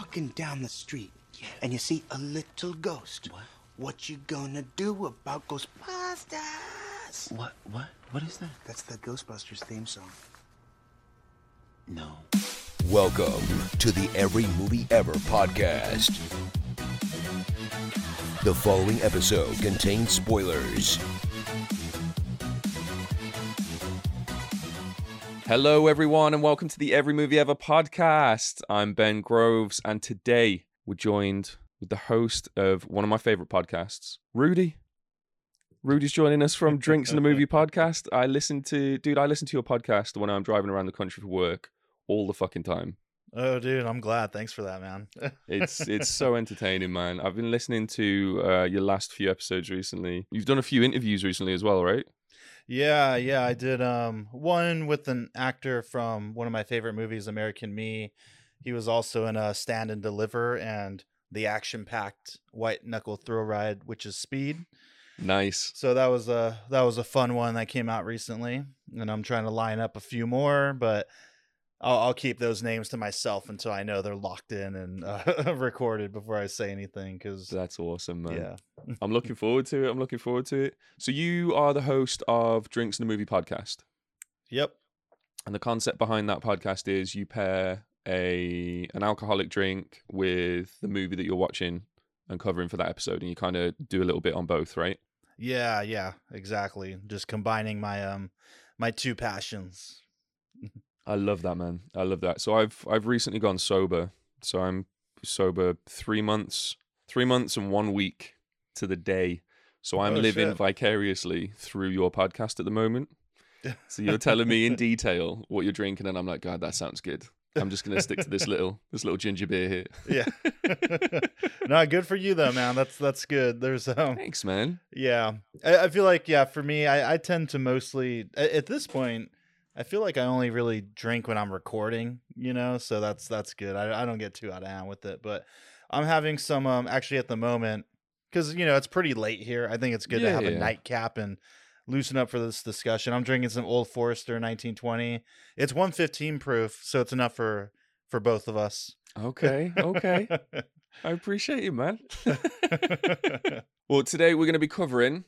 walking down the street and you see a little ghost, What? what you gonna do about Ghostbusters? What? What? What is that? That's the Ghostbusters theme song. No. Welcome to the Every Movie Ever podcast. The following episode contains spoilers. Hello, everyone, and welcome to the Every Movie Ever podcast. I'm Ben Groves, and today we're joined with the host of one of my favorite podcasts, Rudy. Rudy's joining us from Drinks and the Movie podcast. I listen to, dude, I listen to your podcast when I'm driving around the country for work all the fucking time. Oh, dude, I'm glad. Thanks for that, man. It's it's so entertaining, man. I've been listening to uh, your last few episodes recently. You've done a few interviews recently as well, right? Yeah, yeah. I did um one with an actor from one of my favorite movies, American Me. He was also in a Stand and Deliver and the action-packed white knuckle thrill ride, which is Speed. Nice. So that was a that was a fun one that came out recently, and I'm trying to line up a few more, but I'll, I'll keep those names to myself until I know they're locked in and uh, recorded before I say anything. Because That's awesome, man. yeah, I'm looking forward to it. I'm looking forward to it. So you are the host of Drinks and the Movie podcast, yep, and the concept behind that podcast is you pair a an alcoholic drink with the movie that you're watching and covering for that episode, and you kind of do a little bit on both, right? yeah, yeah, exactly. Just combining my um my two passions. I love that, man. I love that. So I've I've recently gone sober. So I'm sober three months, three months and one week to the day. So I'm Oh, living shit. vicariously through your podcast at the moment. So you're telling me in detail what you're drinking, and I'm like, God, that sounds good. I'm just gonna stick to this little this little ginger beer here. Yeah. no, good for you though, man. That's that's good. There's um Thanks, man. Yeah, I, I feel like yeah, for me, I, I tend to mostly at, at this point, I feel like I only really drink when I'm recording, you know. So that's that's good. I, I don't get too out of hand with it, but I'm having some um actually at the moment because you know it's pretty late here. I think it's good to Yeah, have a yeah. nightcap and loosen up for this discussion. I'm drinking some Old Forester 1920. It's 115 proof, so it's enough for for both of us. Okay, okay. I appreciate you, man. well, today we're going to be covering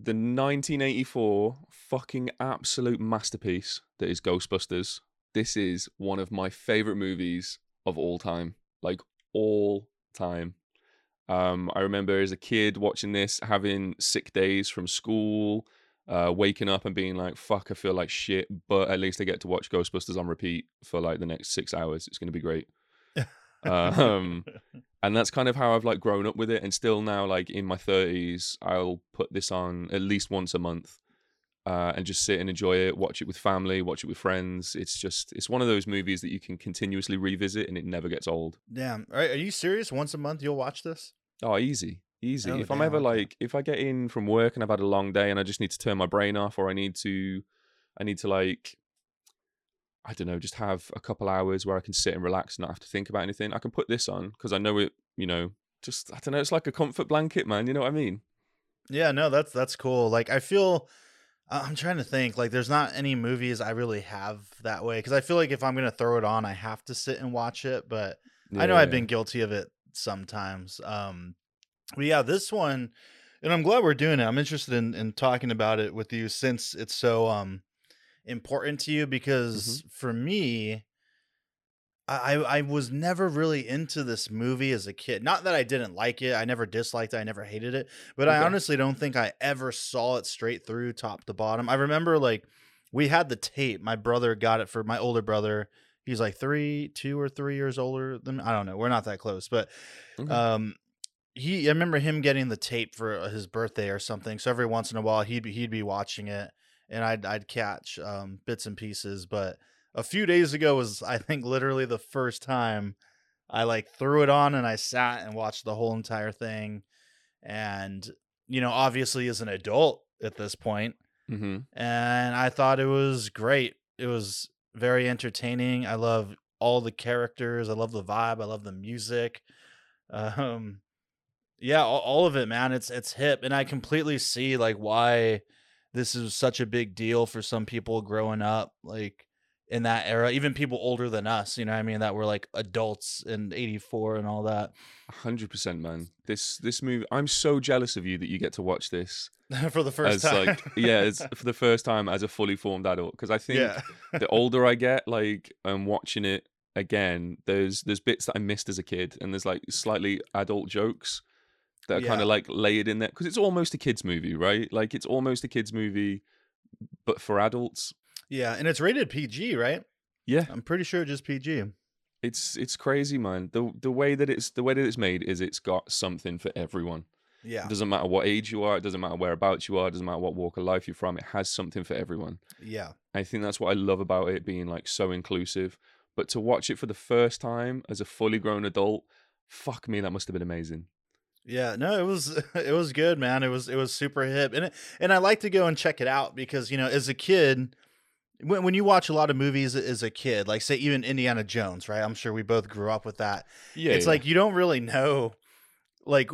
the 1984 fucking absolute masterpiece that is Ghostbusters. This is one of my favorite movies of all time, like all time. Um, I remember as a kid watching this, having sick days from school, uh, waking up and being like, "Fuck, I feel like shit," but at least I get to watch Ghostbusters on repeat for like the next six hours. It's going to be great. Um, and that's kind of how I've like grown up with it, and still now, like in my thirties, I'll put this on at least once a month, uh, and just sit and enjoy it, watch it with family, watch it with friends. It's just it's one of those movies that you can continuously revisit, and it never gets old. Damn, are, are you serious? Once a month you'll watch this? Oh, easy, easy. Oh, if I'm ever like, if I get in from work and I've had a long day and I just need to turn my brain off, or I need to, I need to like, I don't know, just have a couple hours where I can sit and relax and not have to think about anything. I can put this on because I know it. You know, just I don't know. It's like a comfort blanket, man. You know what I mean? Yeah, no, that's that's cool. Like I feel I'm trying to think like there's not any movies I really have that way cuz I feel like if I'm going to throw it on I have to sit and watch it, but I know I've been guilty of it sometimes. Um but yeah, this one and I'm glad we're doing it. I'm interested in in talking about it with you since it's so um important to you because for me I, I was never really into this movie as a kid. Not that I didn't like it. I never disliked it. I never hated it. But I honestly don't think I ever saw it straight through top to bottom. I remember like we had the tape. My brother got it for my older brother. He's like three, two or three years older than I don't know. We're not that close, but Okay. um, he. I remember him getting the tape for uh, his birthday or something. So every once in a while, he'd be he'd be watching it, and I'd I'd catch um, bits and pieces. But a few days ago was I think literally the first time I like threw it on and I sat and watched the whole entire thing. And you know, obviously as an adult at this point, mm-hmm. and I thought it was great. It was very entertaining. I love all the characters. I love the vibe. I love the music. Um, yeah, all, all of it, man. It's it's hip, and I completely see like why this is such a big deal for some people growing up. Like in that era. Even people older than us, you know, what I mean, that were like adults in '84 and all that. Hundred percent, man. This this movie. I'm so jealous of you that you get to watch this for the first as time. like yeah, as, for the first time as a fully formed adult. Because I think yeah, the older I get, like I'm watching it again. There's there's bits that I missed as a kid, and there's like slightly adult jokes that are kind of like layered in there because it's almost a kids movie, right? Like it's almost a kids movie, but for adults. yeah, and it's rated PG, right? Yeah, I'm pretty sure it's just PG. it's it's crazy, man. The the way that it's the way that it's made is it's got something for everyone. Yeah, It doesn't matter what age you are. It doesn't matter whereabouts you are. It doesn't matter what walk of life you're from. It has something for everyone. yeah, I think that's what I love about it being like so inclusive. But to watch it for the first time as a fully grown adult, fuck me, that must have been amazing. Yeah. No, it was it was good, man. It was it was super hip, and it, and I like to go and check it out because you know, as a kid. When, when you watch a lot of movies as a kid, like say even Indiana Jones, right? I'm sure we both grew up with that. Yeah, it's yeah. like you don't really know like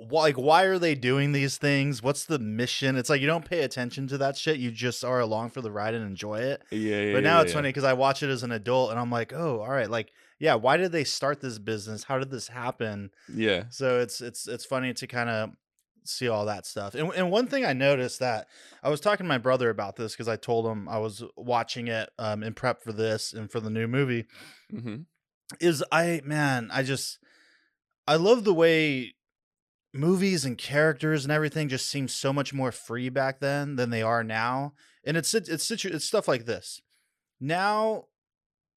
why like why are they doing these things what's the mission it's like you don't pay attention to that shit you just are along for the ride and enjoy it yeah, yeah. but now yeah, it's funny because i watch it as an adult and i'm like oh all right like yeah why did they start this business how did this happen Yeah, so it's it's it's funny to kind of see all that stuff and, and one thing i noticed that i was talking to my brother about this because i told him i was watching it um, in prep for this and for the new movie Mm-hmm. is I man, I just I love the way movies and characters and everything just seem so much more free back then than they are now. And it's sit- it's it's stuff like this. Now,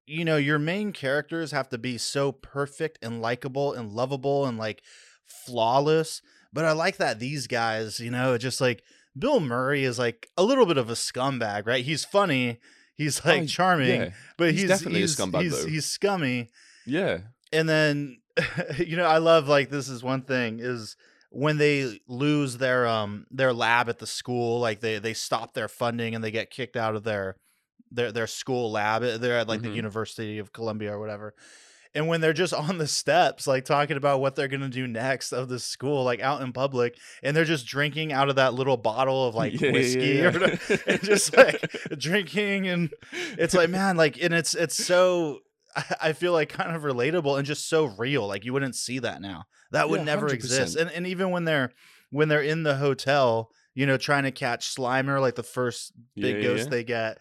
you know, your main characters have to be so perfect and likable and lovable and like flawless. But I like that these guys, you know, just like Bill Murray is like a little bit of a scumbag, right? He's funny, he's like Oh, charming, yeah, but he's he's, definitely a scumbag, He's, he's scummy yeah, and then you know i love like this is one thing is when they lose their um their lab at the school like they they stop their funding and they get kicked out of their their their school lab Uh, they're at like Mhm. the university of columbia or whatever and when they're just on the steps like talking about what they're going to do next of the school like out in public and they're just drinking out of that little bottle of like Yeah, yeah, whiskey yeah, or and just like drinking and it's like man like and it's it's so I- feel like kind of relatable and just so real. Like you wouldn't see that now. That would Yeah, never 100%. exist. And and even when they're when they're in the hotel, you know, trying to catch Slimer, like the first big Yeah, yeah, ghost yeah. they get.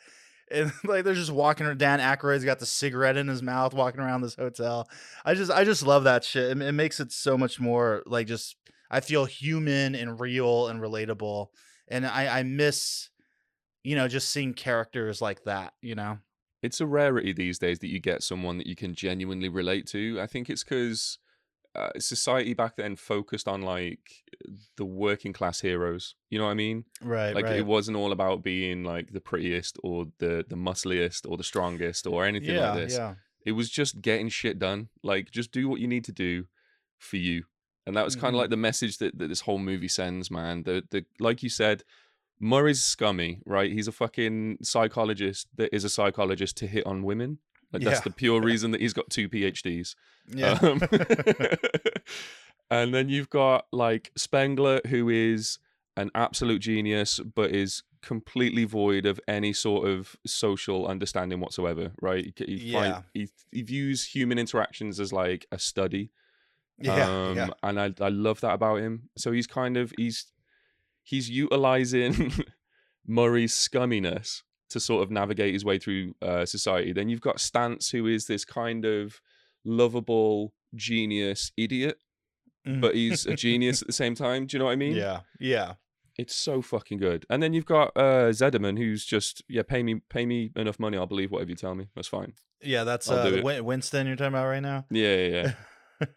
And like they're just walking around. Dan Aykroyd's got the cigarette in his mouth, walking around this hotel. I just I just love that shit. It, it makes it so much more like just I feel human and real and relatable. And I I miss, you know, just seeing characters like that. You know. it's a rarity these days that you get someone that you can genuinely relate to. I think it's because uh, society back then focused on like the working class heroes. You know what I mean? Right. Like right. it wasn't all about being like the prettiest or the the muscliest or the strongest or anything yeah, like this. Yeah. It was just getting shit done. Like just do what you need to do for you. And that was kind of like the message that, that this whole movie sends, man. The the like you said, Murray's scummy, right? He's a fucking psychologist that is a psychologist to hit on women. Like that's Yeah. the pure reason that he's got two PhDs. Yeah. Um, and then you've got like Spengler, who is an absolute genius, but is completely void of any sort of social understanding whatsoever. Right? He, he, find- Yeah. he, he views human interactions as like a study. yeah. um, yeah. And I I love that about him. So he's kind of he's he's utilizing Murray's scumminess to sort of navigate his way through uh, society. Then you've got Stantz, who is this kind of lovable genius idiot, Mm. but he's a genius at the same time. Do you know what I mean? yeah. Yeah. It's so fucking good. And then you've got uh Zeddemore, who's just yeah, pay me pay me enough money, I'll believe whatever you tell me. That's fine. Yeah. That's I'll uh. Win- Winston you're talking about right now. Yeah, yeah,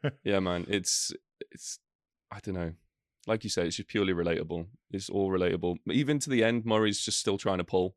yeah. yeah, man. It's it's I don't know. Like you say, it's just purely relatable. It's all relatable. Even to the end, Murray's just still trying to pull.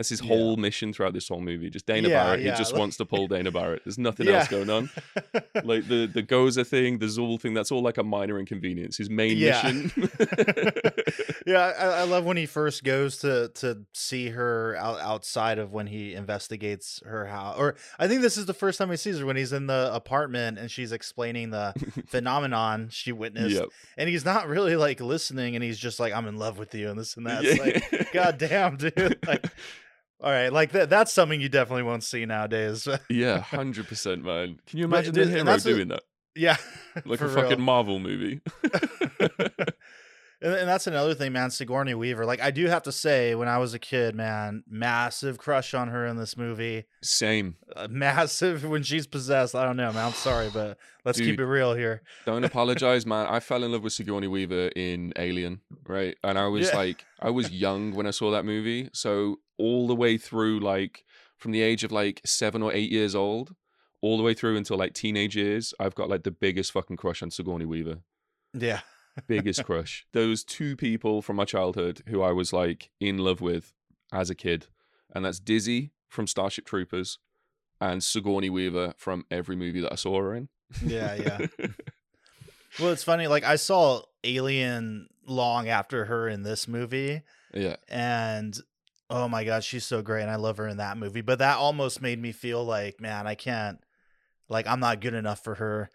That's his Yeah. whole mission throughout this whole movie. Just Dana Yeah, Barrett. yeah, He just like- wants to pull Dana Barrett. There's nothing Yeah. else going on. Like the the Gozer thing, the Zuul thing. That's all like a minor inconvenience. His main Yeah. mission. yeah, I, I love when he first goes to to see her out, outside of when he investigates her house. Or I think this is the first time he sees her when he's in the apartment and she's explaining the phenomenon she witnessed, yep. and he's not really like listening, and he's just like, "I'm in love with you," and this and that. Yeah. It's like, God damn, dude! Like, All right, like that that's something you definitely won't see nowadays. Yeah, hundred percent, man. Can you imagine th- the hero doing that? yeah. Like a fucking. Marvel movie. And, and that's another thing, man. Sigourney Weaver. Like, I do have to say, when I was a kid, man, massive crush on her in this movie. Same. Uh, massive when she's possessed. I don't know, man. I'm sorry, but let's keep it real here. Don't apologize, man. I fell in love with Sigourney Weaver in Alien, right? And I was Yeah. like, I was young when I saw that movie. So all the way through, like, from the age of like seven or eight years old, all the way through until like teenage years, I've got like the biggest fucking crush on Sigourney Weaver. Yeah. Biggest crush. Those two people from my childhood who I was like in love with as a kid. And that's Dizzy from Starship Troopers and Sigourney Weaver from every movie that I saw her in. Yeah, yeah. Well, it's funny. Like, I saw Alien long after her in this movie, yeah. and oh my god, she's so great, and I love her in that movie. But that almost made me feel like, man, I can't. Like I'm not good enough for her.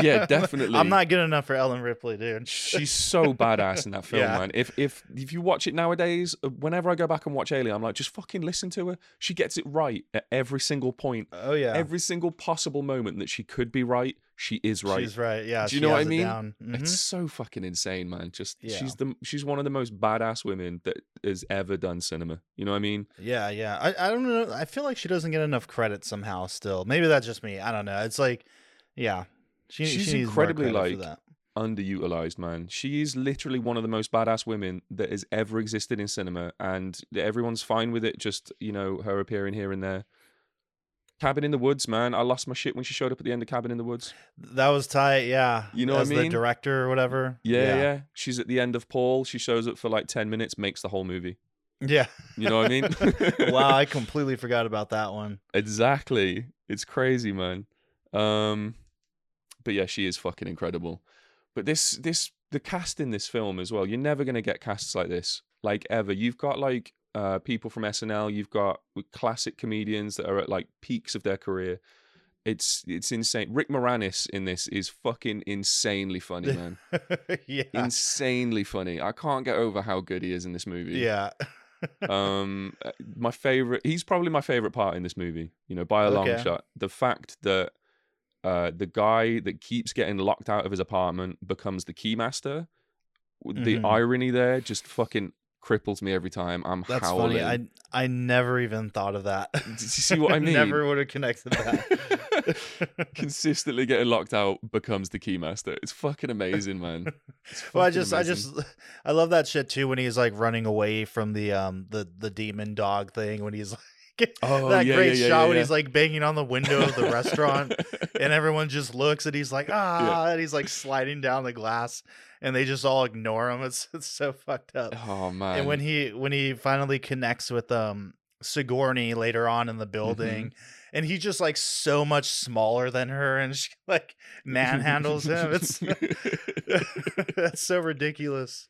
Yeah, definitely. I'm not good enough for Ellen Ripley, dude. She's so badass in that film, Yeah. man. If if if you watch it nowadays, uh, whenever I go back and watch Alien, I'm like, just fucking listen to her. She gets it right at every single point, Oh yeah, every single possible moment that she could be right. She is right. She's right. Yeah, Do you she know what I it mean? down. Mhm. It's so fucking insane, man. Just Yeah. she's the she's one of the most badass women that has ever done cinema. You know what I mean? Yeah, yeah. I, I don't know. I feel like she doesn't get enough credit somehow. Still, maybe that's just me. I don't know. It's like, yeah, she, She's she incredibly, like, underutilized, man. She is literally one of the most badass women that has ever existed in cinema, and everyone's fine with it. Just you know, her appearing here and there. Cabin in the Woods, man. I lost my shit when she showed up at the end of Cabin in the Woods. That was tight. Yeah, You know what I as the director or whatever. Yeah, yeah, She's at the end of Paul. She shows up for like ten minutes, makes the whole movie. yeah. You know what I mean? wow, I completely forgot about that one. Exactly. It's crazy, man. Um but yeah, she is fucking incredible. But this this the cast in this film as well. You're never going to get casts like this like ever. You've got like uh people from SNL, you've got classic comedians that are at like peaks of their career. It's it's insane. Rick Moranis in this is fucking insanely funny, man. yeah, insanely funny. I can't get over how good he is in this movie yeah. um uh, my favorite he's probably my favorite part in this movie you know by a long Okay. shot the fact that uh the guy that keeps getting locked out of his apartment becomes the keymaster the Mhm. irony there just fucking cripples me every time i'm That's howling funny. I I never even thought of that. Did you see what I mean? never would have connected that. consistently getting locked out becomes the keymaster it's fucking amazing man It's well, I fucking just, I just, I love that shit too when he's like running away from the um the the demon dog thing when he's like Oh, that yeah, great yeah, shot yeah, when he's like banging on the window of the restaurant and everyone just looks and he's like ah and he's like sliding down the glass and they just all ignore him. It's it's so fucked up. oh man and when he when he finally connects with um Sigourney later on in the Mm-hmm. building and he's just like so much smaller than her and she like manhandles him. It's that's so ridiculous.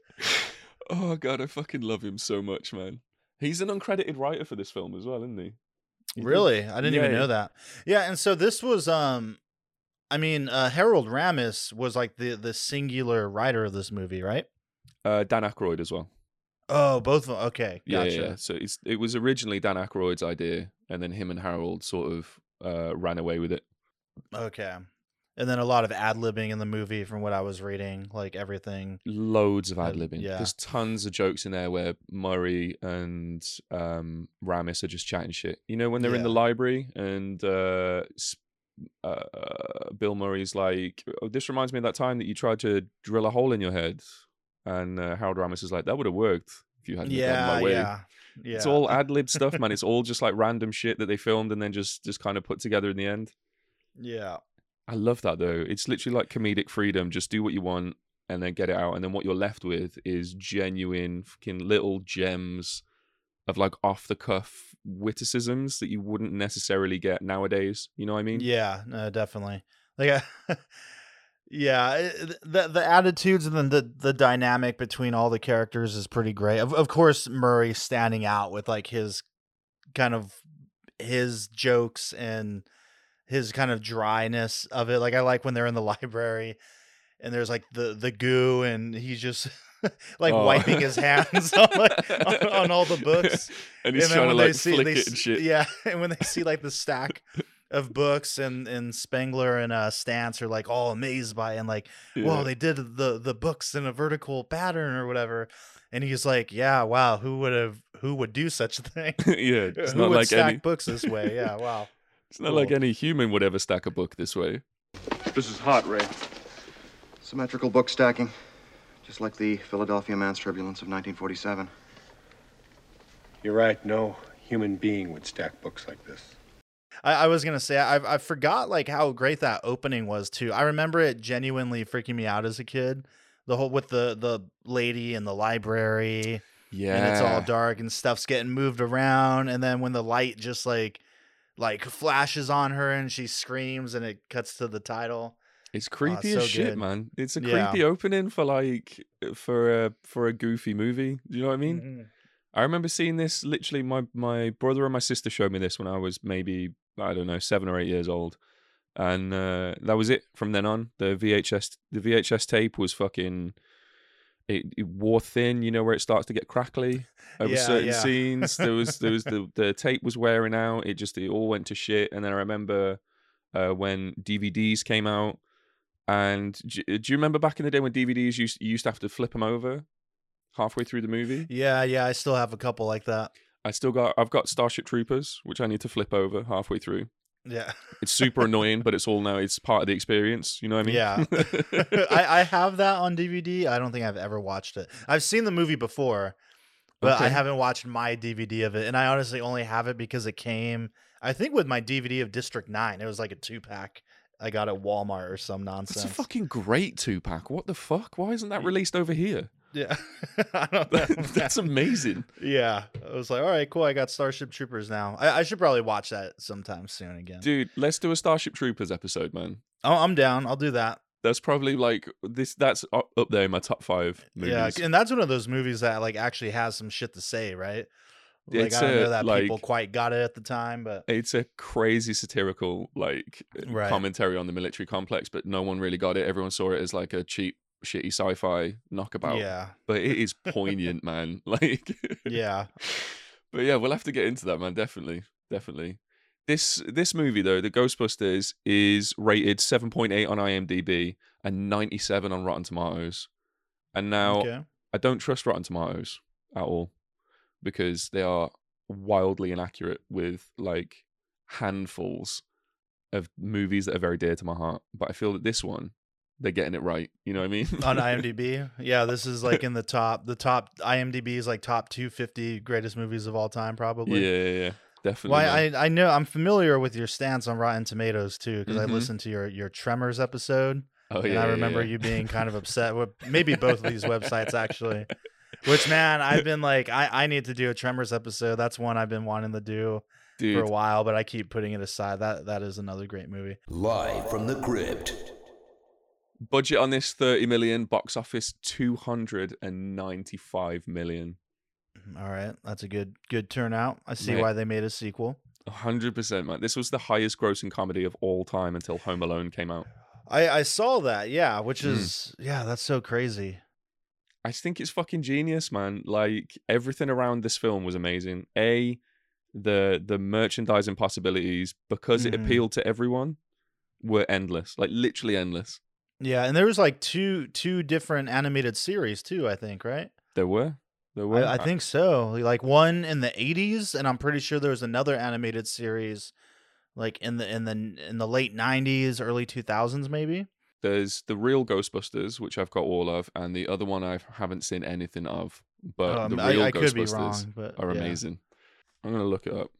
Oh god, I fucking love him so much, man. He's an uncredited writer for this film as well, isn't he? He did- Really? I didn't even Yeah, know that. Yeah, and so this was um I mean, uh Harold Ramis was like the the singular writer of this movie, right? Uh, Dan Aykroyd as well. Oh, both of them. Okay, Yeah, gotcha. yeah, yeah. So it's, it was originally Dan Aykroyd's idea, and then him and Harold sort of uh, ran away with it. Okay. And then a lot of ad libbing in the movie from what I was reading, like everything. Loads of Uh, ad libbing. yeah. There's tons of jokes in there where Murray and um, Ramis are just chatting shit. You know, when they're in the library and uh, uh, Bill Murray's like, oh, "This reminds me of that time that you tried to drill a hole in your head," and uh, Harold Ramis is like, "That would have worked if you hadn't have gone Yeah, my way." yeah. Yeah. It's all ad lib stuff, man. It's all just like random shit that they filmed and then just just kind of put together in the end. yeah. I love that though. It's literally like comedic freedom. Just do what you want and then get it out. And then what you're left with is genuine fucking little gems of like off the cuff witticisms that you wouldn't necessarily get nowadays. You know what I mean? Yeah, no, definitely. Like, uh, yeah, the the attitudes and then the the dynamic between all the characters is pretty great. Of of course, Murray standing out with like his kind of his jokes and his kind of dryness of it. Like I like when they're in the library and there's like the the goo and he's just like Oh. wiping his hands on, like, on, on all the books. and he's and trying to like see flick it and shit. yeah, and when they see like the stack of books and and Spengler and uh Stantz are like all amazed by it and like, Yeah. whoa, they did the the books in a vertical pattern or whatever. And he's like, yeah, wow, who would have who would do such a thing? yeah, it's who not would like stack any. books this way? Yeah, wow. It's not like oh. any human would ever stack a book this way. This is hot, Ray. Symmetrical book stacking, just like the Philadelphia Mass Turbulence of 1947. You're right. No human being would stack books like this. I, I was gonna say I I forgot like how great that opening was too. I remember it genuinely freaking me out as a kid. The whole with the the lady in the library Yeah, and it's all dark and stuff's getting moved around and then when the light just like like flashes on her and she screams and it cuts to the title. It's creepy as shit, good. man. It's a Yeah. creepy opening for like for a for a goofy movie. Do you know what I mean? Mhm. I remember seeing this. Literally, my my brother and my sister showed me this when I was maybe I don't know seven or eight years old, and uh, that was it. From then on, the VHS the VHS tape was fucking. It, it wore thin, you know, where it starts to get crackly over Yeah, certain yeah. scenes. There was there was the the tape was wearing out. It just it all went to shit. And then I remember uh, when DVDs came out. And do, do you remember back in the day when DVDs used you used to have to flip them over halfway through the movie? Yeah, yeah, I still have a couple like that. I still got I've got Starship Troopers, which I need to flip over halfway through. Yeah. It's super annoying, but it's all now it's part of the experience. You know what I mean? Yeah. I, I have that on DVD. I don't think I've ever watched it. I've seen the movie before, but I haven't watched my DVD of it. And I honestly only have it because it came, I think, with my DVD of District 9. It was like a two pack I got at Walmart or some nonsense. It's a fucking great two pack. What the fuck? Why isn't that released over here? Yeah. I don't know. That's amazing. yeah. I was like, all right, cool. I got Starship Troopers now. I, I should probably watch that sometime soon again. Dude, let's do a Starship Troopers episode, man. Oh, I'm down. I'll do that. That's probably like this that's up there in my top 5 movies. Yeah, and that's one of those movies that like actually has some shit to say, right? Like It's I don't a, know that people quite got it at the time, but it's a crazy satirical like Right. commentary on the military complex, but no one really got it. Everyone saw it as like a cheap, shitty sci-fi knockabout. yeah, But it is poignant, man. Like, yeah, but yeah, we'll have to get into that, man. Definitely, definitely. This this movie though, the Ghostbusters, is rated seven point eight on IMDb and ninety seven on Rotten Tomatoes. And now okay. I don't trust Rotten Tomatoes at all because they are wildly inaccurate with like handfuls of movies that are very dear to my heart. But I feel that this one, they're getting it right. You know what I mean? on IMDb. Yeah, this is like in the top. The top IMDb is like top 250 greatest movies of all time, probably. yeah, yeah, definitely. Well. I I know I'm familiar with your stance on Rotten Tomatoes too because Mhm. I listened to your your Tremors episode oh, and I remember yeah. you being kind of upset with maybe both of these websites actually. Which man, I've been like, I, I need to do a Tremors episode. That's one I've been wanting to do for a while, but I keep putting it aside. That that is another great movie. Live from the crypt. Budget on this thirty million, box office two hundred and ninety-five million. All right, that's a good good turnout. I see Mate. why they made a sequel. hundred percent, man. This was the highest grossing comedy of all time until Home Alone came out. I I saw that, yeah, which Mm. is yeah, that's so crazy. I think it's fucking genius, man. Like everything around this film was amazing. A, the the merchandising possibilities because it Mhm. appealed to everyone were endless, like literally endless. Yeah, and there was like two two different animated series too. I think right. There were, there were. I, I think so. Like one in the '80s, and I'm pretty sure there was another animated series, like in the in the in the late '90s, early 2000s, maybe. there's the real Ghostbusters, which I've got all of, and the other one I haven't seen anything of. But Um, the I- real I could be Ghostbusters wrong, but are yeah. amazing. I'm gonna look it up.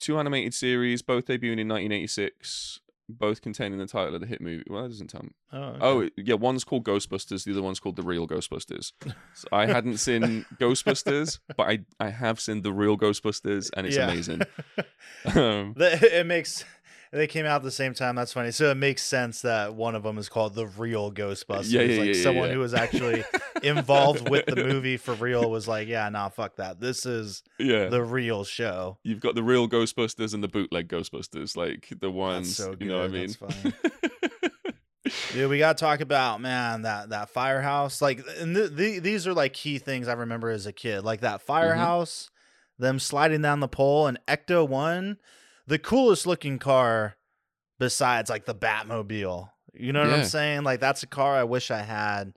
Two animated series, both debuting in 1986, both containing the title of the hit movie. Well, that doesn't tell me. Oh, okay. Oh, yeah, one's called Ghostbusters, the other one's called The Real Ghostbusters. So I hadn't seen Ghostbusters, but I I have seen The Real Ghostbusters, and it's Yeah. amazing. Um, it makes they came out at the same time. That's funny. So it makes sense that one of them is called the real Ghostbusters. Yeah, yeah, like yeah, someone who was actually involved with the movie for real was like, yeah, nah, fuck that. This is yeah, the real show. you've got the real Ghostbusters and the bootleg Ghostbusters, like the ones so you know what I mean. that's funny. Dude, we got to talk about man that that firehouse. Like, and th- th- these are like key things I remember as a kid. Like that mm-hmm. firehouse, them sliding down the pole, and Ecto One, the coolest looking car besides like the Batmobile. You know what Yeah. I'm saying? Like that's a car I wish I had.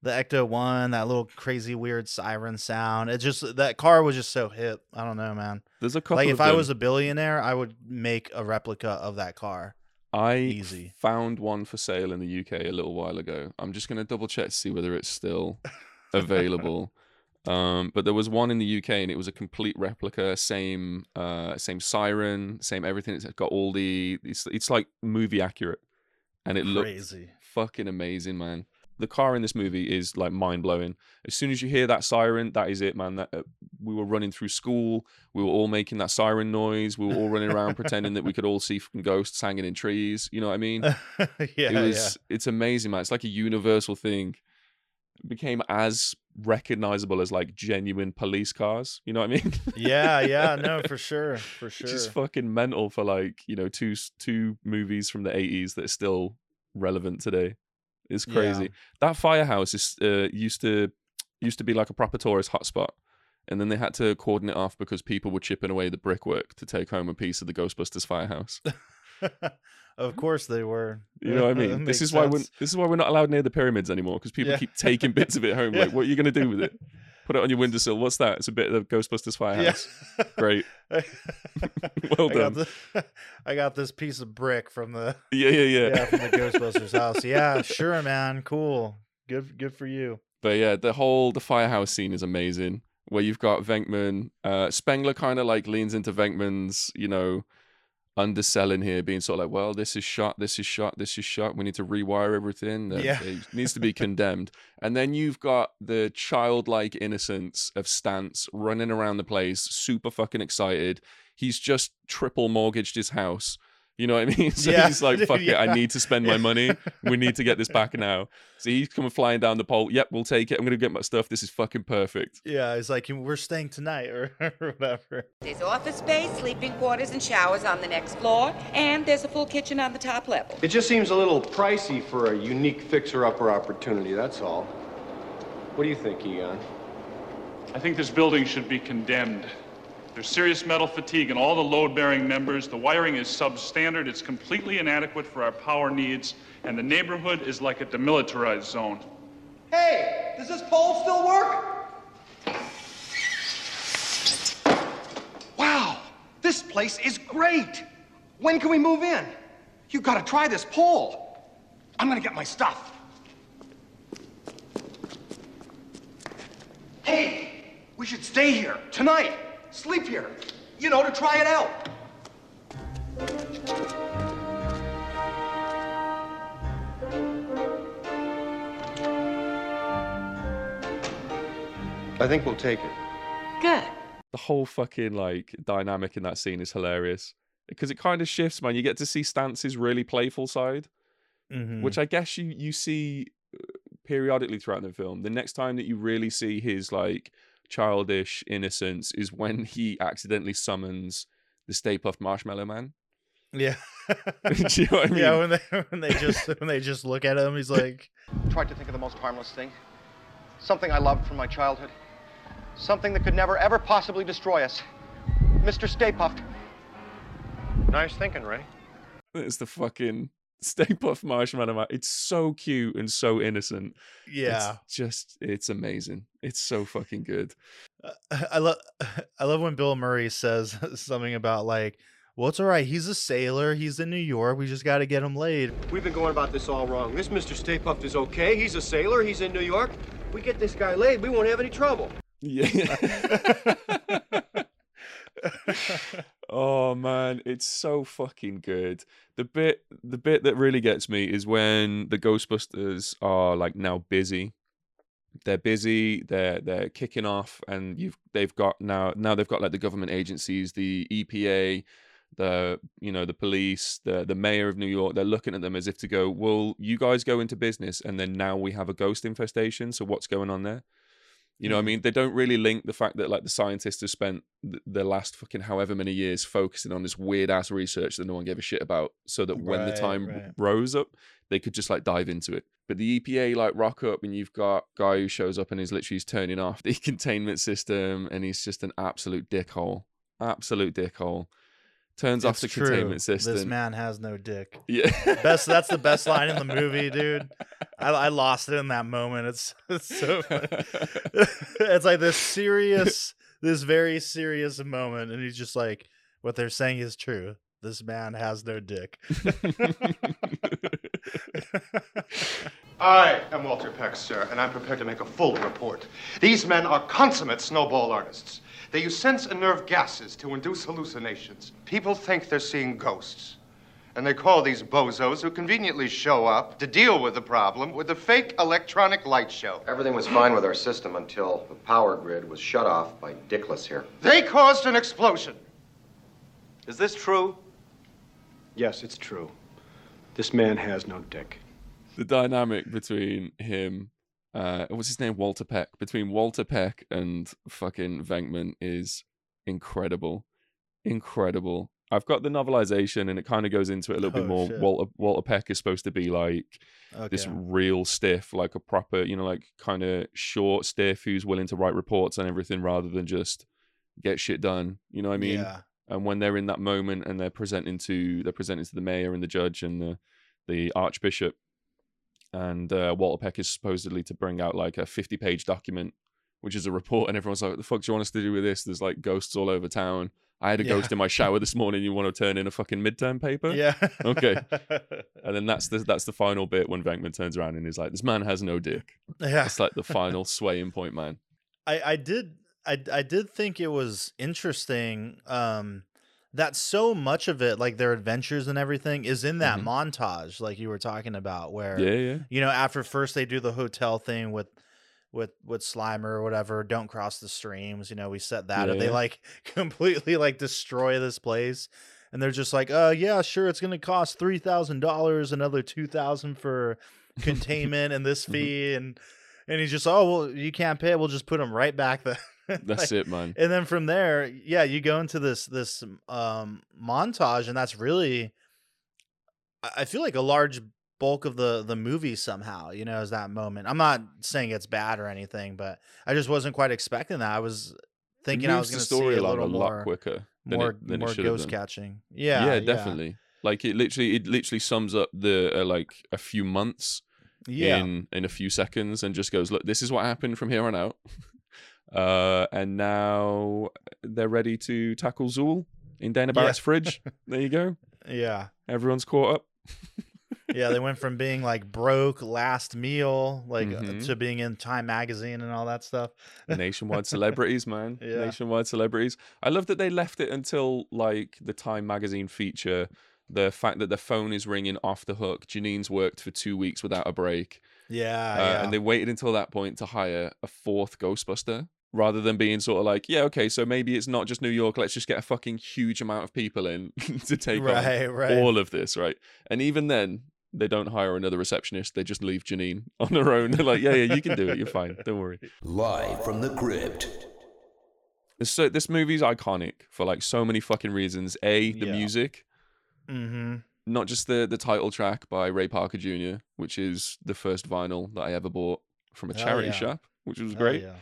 The Ecto One, that little crazy weird siren sound. It just that car was just so hip. I don't know, man. There's a couple. Like if I them. was a billionaire, I would make a replica of that car. I Easy. found one for sale in the UK a little while ago. I'm just going to double check to see whether it's still available. Um, but there was one in the UK and it was a complete replica, same uh, same siren, same everything. It's got all the it's it's like movie accurate, and it looked Crazy. fucking amazing, man. The car in this movie is like mind blowing. As soon as you hear that siren, that is it, man. That uh, we were running through school, we were all making that siren noise. We were all running around pretending that we could all see fucking ghosts hanging in trees. You know what I mean? yeah, it was. It's amazing, man. It's like a universal thing. It became as recognizable as like genuine police cars. You know what I mean? yeah, yeah, no, for sure, for sure. Is fucking mental for like you know two two movies from the eighties that are still relevant today. It's Yeah. crazy. That firehouse is uh, used to used to be like a proper tourist hotspot, and then they had to cordon it off because people were chipping away the brickwork to take home a piece of the Ghostbusters firehouse. of course they were. You know what I mean? This is why we're this is why we're not allowed near the pyramids anymore because people Yeah. keep taking bits of it home. Like, what are you gonna do with it? Put it on your windowsill. What's that? It's a bit of the Ghostbusters firehouse. Yeah. Great. I Well got, done. the, I got this piece of brick from the Yeah, yeah, yeah. yeah from the Ghostbusters house. Yeah, sure, man. Cool. Good, good for you. But yeah, the whole the firehouse scene is amazing. Where you've got Venkman, uh, Spengler kind of like leans into Venkman's, you know, underselling here, being sort of like, well, this is shot, this is shot, this is shot. We need to rewire everything. that Yeah. It needs to be condemned. And then you've got the childlike innocence of Stantz running around the place, super fucking excited. He's just triple mortgaged his house. You know what I mean? So Yeah. he's like, fuck it, I need to spend my money. We need to get this back now. So he's coming flying down the pole. Yep, we'll take it. I'm gonna get my stuff. This is fucking perfect. Yeah, it's like we're staying tonight or, or whatever. There's office space, sleeping quarters, and showers on the next floor, and there's a full kitchen on the top level. It just seems a little pricey for a unique fixer-upper opportunity, that's all. What do you think, Egon? I think this building should be condemned. There's serious metal fatigue in all the load-bearing members. The wiring is substandard. It's completely inadequate for our power needs, and the neighborhood is like a demilitarized zone. Hey, does this pole still work? Wow, this place is great. When can we move in? You gotta try this pole. I'm gonna get my stuff. Hey, we should stay here tonight. Sleep here. You know, to try it out. I think we'll take it. Good. The whole fucking like dynamic in that scene is hilarious because it kind of shifts, man. You get to see Stantz's really playful side, Mhm. which I guess you you see uh, periodically throughout the film. The next time that you really see his like childish innocence is when he accidentally summons the Stay Puft Marshmallow Man. Yeah. Do you know what I Yeah, when they when they just when they just look at him, he's like, Tried to think of the most harmless thing. Something I loved from my childhood. Something that could never, ever possibly destroy us. Mr. Stay Puft. Nice thinking, Ray. It's the fucking Stay Puft Marshmallow Man. It's so cute and so innocent. yeah. It's just it's amazing. It's so fucking good. Uh, I love I love when Bill Murray says something about like, well, it's all right. He's a sailor. He's in New York. We just got to get him laid. We've been going about this all wrong. This Mr. Stay Puft is okay. He's a sailor. He's in New York. We get this guy laid, we won't have any trouble. Yeah. Oh man, it's so fucking good. The bit the bit that really gets me is when the Ghostbusters are like now busy. They're busy, they're they're kicking off and you've they've got now now they've got like the government agencies, the EPA, the you know, the police, the the mayor of New York, they're looking at them as if to go, Well, you guys go into business and then now we have a ghost infestation, so what's going on there? You know what I Mhm. mean? They don't really link the fact that like the scientists have spent th- the last fucking however many years focusing on this weird ass research that no one gave a shit about, so that when the Right, time right. rose up, they could just like dive into it. But the EPA like rock up, and you've got guy who shows up and is literally turning off the containment system, and he's just an absolute dickhole, absolute dickhole. Turns off the true. containment system. This man has no dick. yeah, Best. That's the best line in the movie, dude. I, I lost it in that moment. It's it's so. funny. it's like this serious, this very serious moment, and he's just like, "What they're saying is true. This man has no dick." I am Walter Peck, sir, and I'm prepared to make a full report. These men are consummate snowball artists. They use sense and nerve gases to induce hallucinations. People think they're seeing ghosts. And they call these bozos who conveniently show up to deal with the problem with a fake electronic light show. Everything was fine with our system until the power grid was shut off by Dickless here. They caused an explosion. Is this true? Yes, it's true. This man has no dick. the dynamic between him, uh, what's his name, Walter Peck, between Walter Peck and fucking Venkman is incredible, incredible. I've got the novelization, and it kind of goes into it a little bit Oh, more. shit. Walter Walter Peck is supposed to be like this real stiff, like a proper, you know, like kind of short stiff who's willing to write reports and everything rather than just get shit done. You know what I mean? yeah. and when they're in that moment and they're presenting to they're presenting to the mayor and the judge and the the archbishop and uh, Walter Peck is supposedly to bring out like a 50 page document which is a report and everyone's like what the fuck do you want us to do with this there's like ghosts all over town I had a Yeah. ghost in my shower this morning you want to turn in a fucking midterm paper Yeah. Okay. and then that's the that's the final bit when Venkman turns around and is like this man has no dick yeah. it's like the final swaying point man I, I did I, I did think it was interesting um that so much of it like their adventures and everything is in that Mhm. montage like you were talking about where yeah yeah you know after first they do the hotel thing with with with Slimer or whatever don't cross the streams you know we set that and they Yeah. like completely like destroy this place and they're just like uh yeah sure it's gonna cost three thousand dollars another two thousand for containment and this Mhm. fee and and he's just oh well you can't pay we'll just put them right back there that's it man. and then from there yeah you go into this this um montage and that's really i feel like a large bulk of the the movie somehow you know is that moment. I'm not saying it's bad or anything but i just wasn't quite expecting that. I was thinking i was going to see a little a lot more quicker than more, it, than more it ghost catching. Yeah yeah, definitely. Like it literally it literally sums up the uh, like a few months yeah. in in a few seconds and just goes look this is what happened from here on out uh and now they're ready to tackle Zuul in Dana Yeah. Barrett's fridge. There you go. Yeah. Everyone's caught up. Yeah they went from being like broke last meal like uh, Mhm. to being in time magazine and all that stuff. Nationwide celebrities man. Yeah. nationwide celebrities. I love that they left it until like the time magazine feature the fact that the phone is ringing off the hook. Janine's worked for two weeks without a break. Yeah uh, yeah. and they waited until that point to hire a fourth ghostbuster rather than being sort of like yeah okay so maybe it's not just new york let's just get a fucking huge amount of people in to take right on right all of this right and even then they don't hire another receptionist they just leave janine on her own they're like yeah yeah you can do it you're fine don't worry Live from the crypt. This so this movie's iconic for like so many fucking reasons. A, the Yeah. music, mm-hmm not just the the title track by Ray Parker Jr., which is the first vinyl that I ever bought from a Hell charity yeah. shop, which was Oh, great. yeah.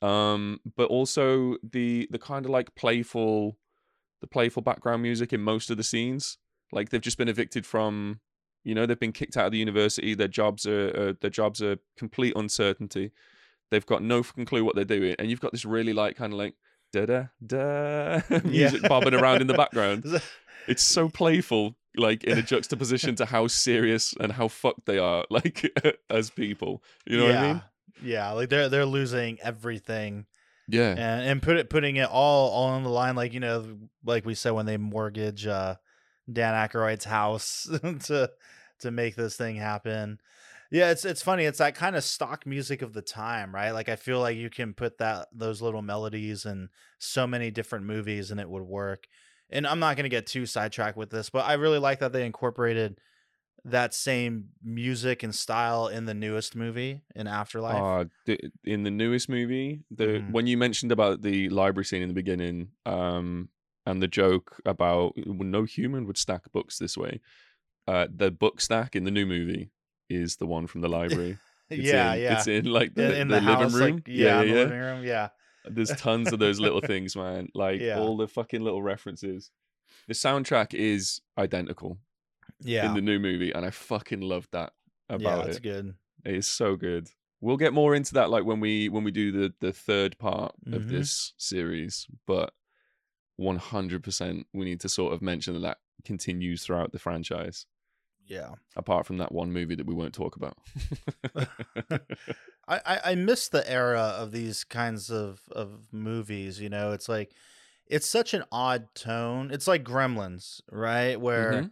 Um, but also the the kind of like playful, the playful background music in most of the scenes. Like they've just been evicted from, you know, they've been kicked out of the university. Their jobs are uh, their jobs are complete uncertainty. They've got no fucking clue what they're doing, and you've got this really like kind of like da da da music bobbing around in the background. It's so playful, like in a juxtaposition to how serious and how fucked they are, like as people. You know yeah. what I mean? Yeah, like they're they're losing everything Yeah. and and put it putting it all all on the line like you know like we said when they mortgage uh Dan Aykroyd's house to to make this thing happen. Yeah, it's it's funny. It's that kind of stock music of the time, right? Like I feel like you can put that those little melodies in so many different movies and it would work. And I'm not going to get too sidetracked with this, but I really like that they incorporated that same music and style in the newest movie in Afterlife? Uh, the, in the newest movie, the Mhm. when you mentioned about the library scene in the beginning, um, and the joke about "Well, no human would stack books this way, uh, the book stack in the new movie is the one from the library. It's yeah, in, yeah. It's in like the, in the, the, living room. like yeah, in the yeah, living room, yeah. There's tons of those little things, man. Like Yeah. all the fucking little references. The soundtrack is identical Yeah. in the new movie, and I fucking loved that about it. yeah, that's it. good. It is so good. We'll get more into that like when we when we do the the third part of Mhm. this series, but 100% we need to sort of mention that that continues throughout the franchise Yeah. apart from that one movie that we won't talk about. I, I, miss the era of these kinds of, of movies, you know. It's like it's such an odd tone. It's like Gremlins, right? Where Mhm.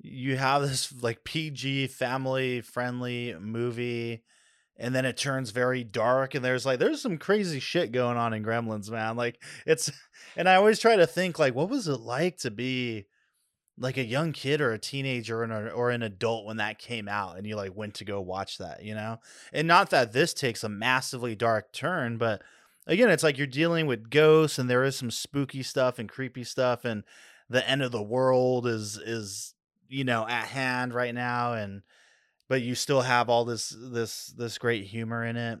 You have this like PG family friendly movie and then it turns very dark and there's like there's some crazy shit going on in Gremlins, man. Like it's and I always try to think like what was it like to be like a young kid or a teenager or an, or an adult when that came out and you like went to go watch that, you know? And not that this takes a massively dark turn, but again, it's like you're dealing with ghosts and there is some spooky stuff and creepy stuff and the end of the world is is you know at hand right now and but you still have all this this this great humor in it.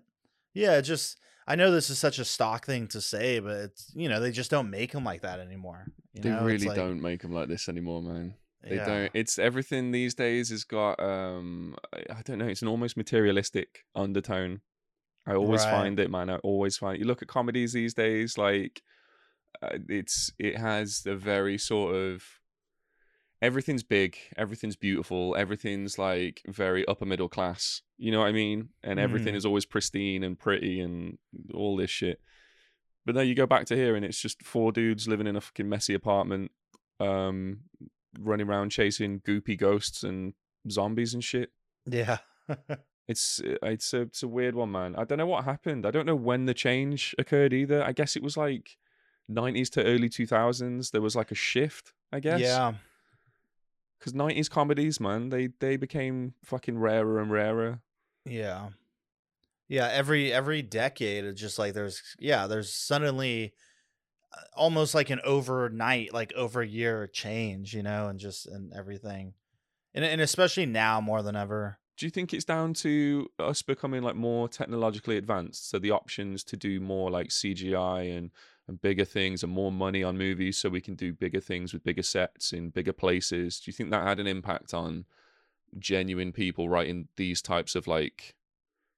Yeah, it just I know this is such a stock thing to say, but it's you know they just don't make them like that anymore. You they know? Really like- don't make them like this anymore, man. They Yeah. don't. It's everything these days has got um I- don't know, it's an almost materialistic undertone. I always Right. find it, man. I always find you look at comedies these days like uh, it's it has a very sort of everything's big, everything's beautiful, everything's like very upper middle class. You know what I mean? And everything Mhm. is always pristine and pretty and all this shit. But then you go back to here and it's just four dudes living in a fucking messy apartment, um, running around chasing goopy ghosts and zombies and shit. Yeah. It's uh, it's a it's a weird one, man. I don't know what happened. I don't know when the change occurred either. I guess it was like nineties to early two thousands. There was like a shift, I guess. Yeah. Because nineties comedies, man, they they became fucking rarer and rarer. Yeah. Yeah, every every decade it's just like there's yeah, there's suddenly uh, almost like an overnight like over a year change, you know, and just and everything. And and especially now more than ever. Do you think it's down to us becoming like more technologically advanced? So the options to do more like CGI and and bigger things and more money on movies so we can do bigger things with bigger sets in bigger places. Do you think that had an impact on genuine people writing these types of like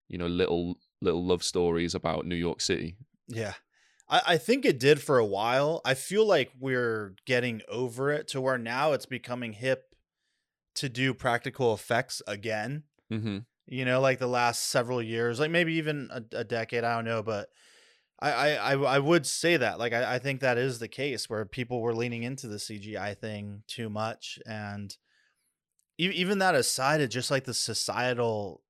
you know little little love stories about New York City? Yeah. I, I think it did for a while. I feel like we're getting over it to where now it's becoming hip to do practical effects again. Mhm. You know, like the last several years, like maybe even a, a decade, I don't know, but I, I, I, would say that. Like I, I think that is the case where people were leaning into the CGI thing too much. And even that aside, it's just like the societal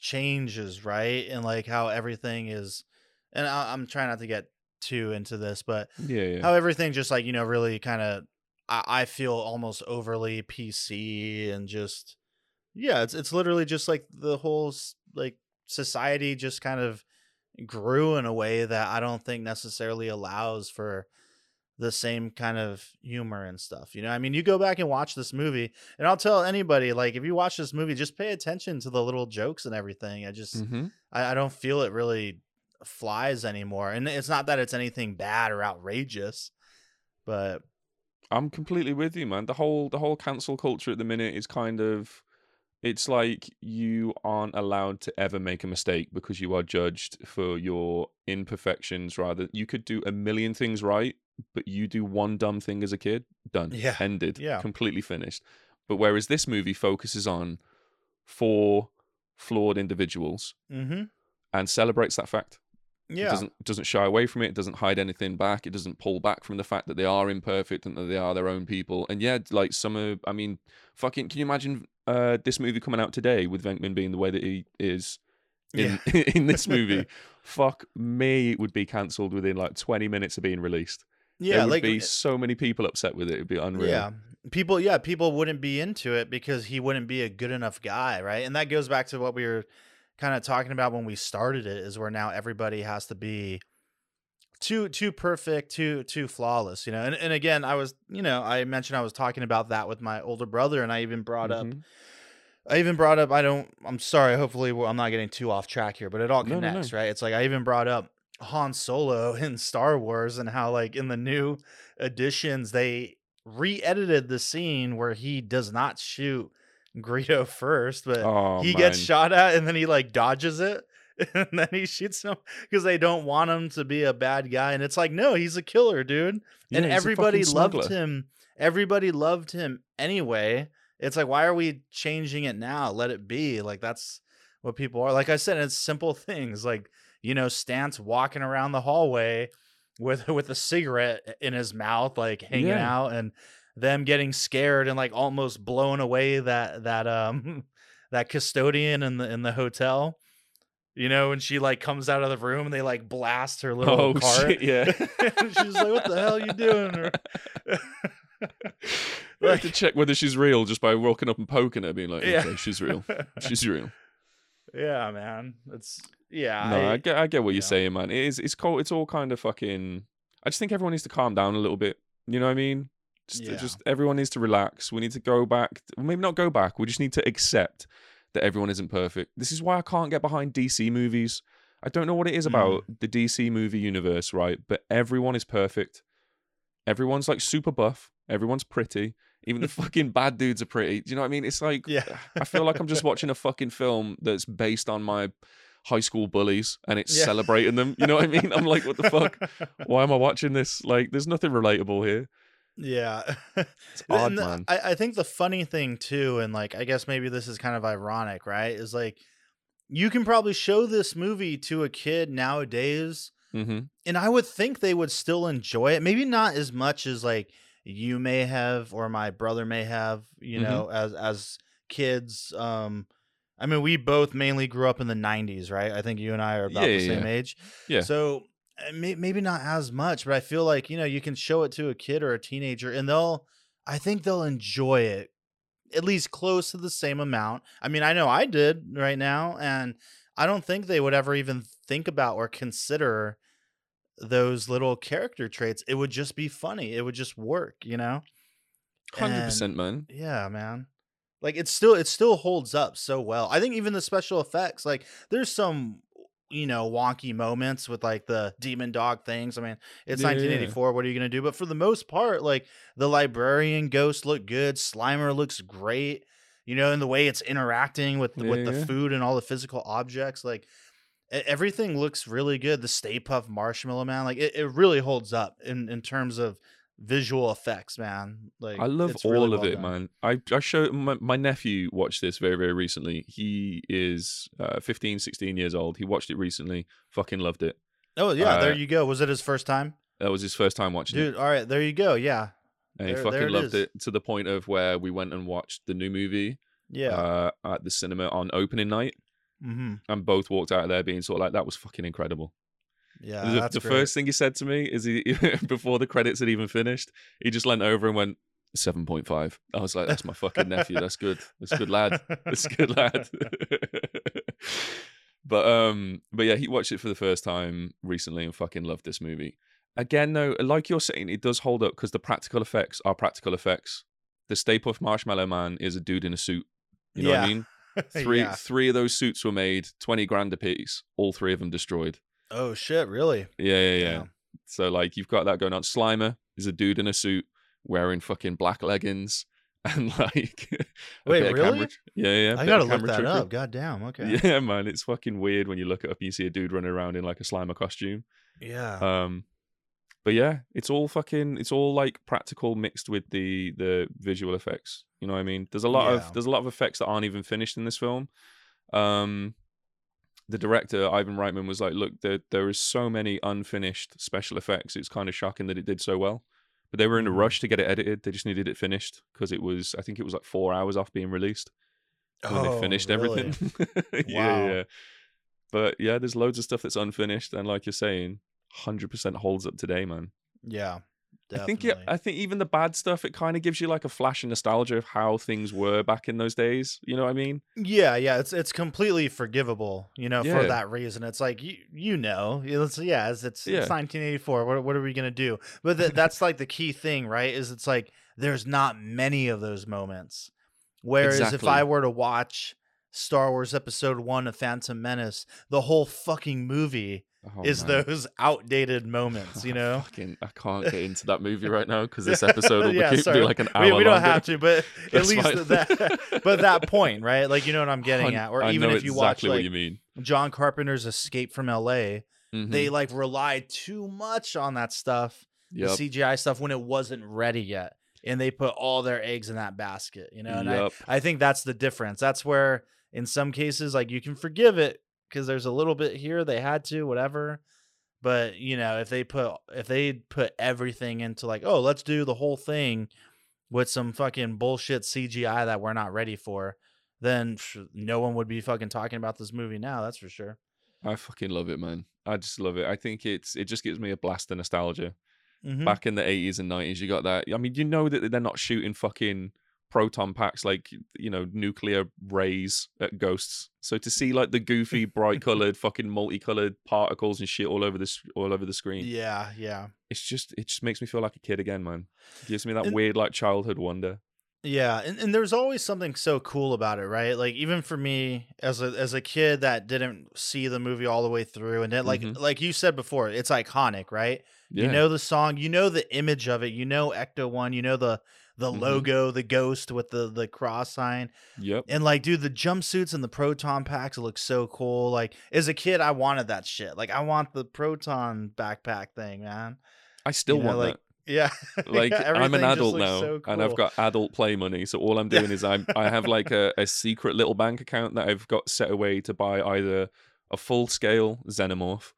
changes, right? And like how everything is and I, I'm trying not to get too into this, but Yeah, yeah. how everything just like you know really kind of I, I feel almost overly PC and just yeah, it's it's literally just like the whole like society just kind of grew in a way that I don't think necessarily allows for the same kind of humor and stuff. You know, I mean, you go back and watch this movie, and I'll tell anybody like if you watch this movie, just pay attention to the little jokes and everything. I just hmm I, I don't feel it really flies anymore. And it's not that it's anything bad or outrageous, but I'm completely with you, man. The whole the whole cancel culture at the minute is kind of it's like you aren't allowed to ever make a mistake because you are judged for your imperfections rather you could do a million things right but you do one dumb thing as a kid done Yeah, ended yeah. completely finished but whereas this movie focuses on four flawed individuals mm-hmm. and celebrates that fact it yeah, doesn't doesn't shy away from it. It doesn't hide anything back. It doesn't pull back from the fact that they are imperfect and that they are their own people. And yeah, like some of, I mean, fucking, can you imagine uh, this movie coming out today with Venkman being the way that he is in in this movie? Fuck me, it would be cancelled within like twenty minutes of being released. yeah, there would like be so many people upset with it. It'd be unreal. yeah, people yeah people wouldn't be into it because he wouldn't be a good enough guy right and that goes back to what we were kind of talking about when we started it is where now everybody has to be too too perfect too too flawless you know and, and again i was you know i mentioned i was talking about that with my older brother and i even brought up Mhm. I even brought up. I don't. I'm sorry. Hopefully, I'm not getting too off track here, but it all No, no, no. connects, right? It's like I even brought up Han Solo in Star Wars and how, like, in the new editions, they re-edited the scene where he does not shoot Greedo first, but Oh, he gets shot at and then he like dodges it. And then he shoots him because they don't want him to be a bad guy. And it's like, no, he's a killer, dude. Yeah, and everybody loved him. Everybody loved him anyway. It's like, why are we changing it now? Let it be. Like that's what people are. Like I said, it's simple things. Like you know, Stantz walking around the hallway with with a cigarette in his mouth, like hanging Yeah. out, and them getting scared and like almost blowing away that that um that custodian in the in the hotel. You know, and she like comes out of the room and they like blast her little Oh, cart. shit, yeah. She's like, "What the hell are you doing?" Or- We have to check whether she's real just by walking up and poking her, being like, Yeah. okay, she's real. She's real. yeah, man. It's yeah. no, I, I, get, I get what you you're saying, man. It is, it's cold. It's all kind of fucking. I just think everyone needs to calm down a little bit. You know what I mean? Just, Yeah. just everyone needs to relax. We need to go back. Maybe not go back. We just need to accept that everyone isn't perfect. This is why I can't get behind DC movies. I don't know what it is Mm. about the DC movie universe, right? But everyone is perfect. Everyone's like super buff. Everyone's pretty. Even the fucking bad dudes are pretty. Do you know what I mean? It's like yeah. I feel like I'm just watching a fucking film that's based on my high school bullies and it's Yeah. celebrating them. You know what I mean? I'm like, what the fuck? Why am I watching this? Like, there's nothing relatable here. Yeah. It's odd, And the- man. I, I think the funny thing too, and like I guess maybe this is kind of ironic, right? Is like you can probably show this movie to a kid nowadays, Mm-hmm. and I would think they would still enjoy it. Maybe not as much as like you may have or my brother may have, you Mhm. know, as as kids. Um I mean, we both mainly grew up in the 90s, right? I think you and I are about Yeah, the yeah, same yeah. age. Yeah. So Uh, maybe not as much, but I feel like, you know, you can show it to a kid or a teenager and they'll, I think they'll enjoy it at least close to the same amount. I mean, I know I did right now, and I don't think they would ever even think about or consider those little character traits. It would just be funny. It would just work, you know? Hundred percent, man. yeah, man. Like it still it still holds up so well. I think even the special effects, like there's some you know wonky moments with like the demon dog things. I mean, it's Yeah, yeah, yeah. 1984. What are you gonna do? But for the most part, like the librarian ghost look good. Slimer looks great. You know, in the way it's interacting with the, Yeah, with the food and all the physical objects, like everything looks really good. The Stay Puft Marshmallow Man, like it, it really holds up in in terms of visual effects, man. Like I love all really of well it, done. man. I I showed my, my nephew watched this very very recently. He is uh, 15, 16 years old. He watched it recently. Fucking loved it. Oh yeah, there Uh, you go. Was it his first time, That was his first time watching it. dude? All right, there you go. Yeah, And he fucking it loved is. it to the point of where we went and watched the new movie yeah. uh, at the cinema on opening night, mm-hmm. and both walked out of there being sort of like, "That was fucking incredible." Yeah, the that's the first thing he said to me is he before the credits had even finished, he just leant over and went seven point five. I was like, "That's my fucking nephew. That's good. That's good, lad. That's a good, lad." but um, but yeah, he watched it for the first time recently and fucking loved this movie. Again, though, like you're saying, it does hold up because the practical effects are practical effects. The Stay Puft Marshmallow Man is a dude in a suit. You know what I mean? Three Yeah. three of those suits were made twenty grand a piece. All three of them destroyed. Oh shit! Really? Yeah, yeah, yeah. So like you've got that going on. Slimer is a dude in a suit wearing fucking black leggings and like Wait, really? camera yeah, yeah. I gotta look that trickery. up. God damn. Okay. Yeah, man, it's fucking weird when you look it up and you see a dude running around in like a Slimer costume. Yeah. Um, but yeah, it's all fucking, it's all like practical mixed with the the visual effects. You know what I mean? There's a lot Yeah. of there's a lot of effects that aren't even finished in this film. Um, the director Ivan Reitman was like, "Look, there there is so many unfinished special effects. It's kind of shocking that it did so well." But they were in a Mhm. rush to get it edited. They just needed it finished because it was, I think it was like four hours off being released when Oh, they finished really? everything. yeah, Wow. yeah. But yeah, there's loads of stuff that's unfinished, and like you're saying, hundred percent holds up today, man. Yeah. I think yeah, I think even the bad stuff, it kind of gives you like a flash of nostalgia of how things were back in those days. You know what I mean? Yeah, yeah, it's it's completely forgivable, you know, Yeah. for that reason. It's like you you know, it's yeah, it's it's, Yeah. it's 1984. What what are we gonna do? But th- that's like the key thing, right? Is it's like there's not many of those moments. Whereas if I were to watch Star Wars Episode One of Phantom Menace, the whole fucking movie Oh, is man. those outdated moments, you know. Fucking, I can't get into that movie right now because this episode will Yeah, be, be like an hour. We, we don't longer. have to, but at least fine. that, but that point, right? Like you know what I'm getting at, or I even if you watch exactly what like you mean. John Carpenter's Escape from L.A., Mhm. they like relied too much on that stuff, Yep. the CGI stuff, when it wasn't ready yet, and they put all their eggs in that basket. You know, and Yep. I I think that's the difference. That's where in some cases like you can forgive it because there's a little bit here they had to whatever. But you know, if they put if they put everything into like, oh, let's do the whole thing with some fucking bullshit CGI that we're not ready for, then no one would be fucking talking about this movie now. That's for sure. I fucking love it, man. I just love it. I think it's it just gives me a blast of nostalgia. Mhm. Back in the eighties and nineties, you got that. I mean, you know that they're not shooting fucking proton packs like you know nuclear rays at ghosts. So to see like the goofy, bright colored, fucking multicolored particles and shit all over this all over the screen, Yeah, yeah. it's just it just makes me feel like a kid again, man. It gives me that And- weird like childhood wonder. Yeah, and, and there's always something so cool about it, right? Like even for me as a as a kid that didn't see the movie all the way through and then like Mhm. like you said before, it's iconic, right? You know the song, you know the image of it, you know Ecto 1, you know the the Mhm. logo, the ghost with the the cross sign. Yep. And like dude, the jumpsuits and the proton packs look so cool. Like as a kid I wanted that shit. Like I want the proton backpack thing, man. I still You know, want like that. yeah. like yeah, I'm an adult now so and I've got adult play money. So all I'm doing is I'm I have like a, a secret little bank account that I've got set away to buy either a full scale xenomorph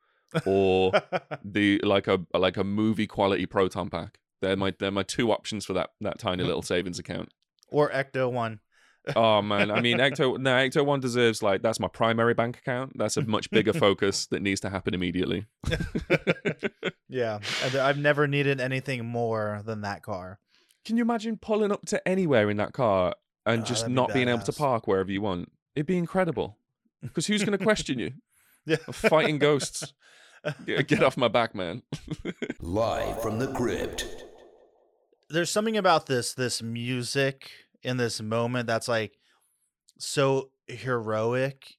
or the like a like a movie quality proton pack. They're my they're my two options for that that tiny hmm. little savings account. or Ecto 1. Oh man, I mean Ecto no Ecto One deserves like that's my primary bank account. That's a much bigger focus that needs to happen immediately. Yeah, I've never needed anything more than that car. Can you imagine pulling up to anywhere in that car and Oh, just that'd be not being able to park wherever you want? It'd be incredible. Because who's going to question you? Yeah. Fighting ghosts. Get get off my back, man. Live from the crypt. There's something about this this music in this moment that's like so heroic.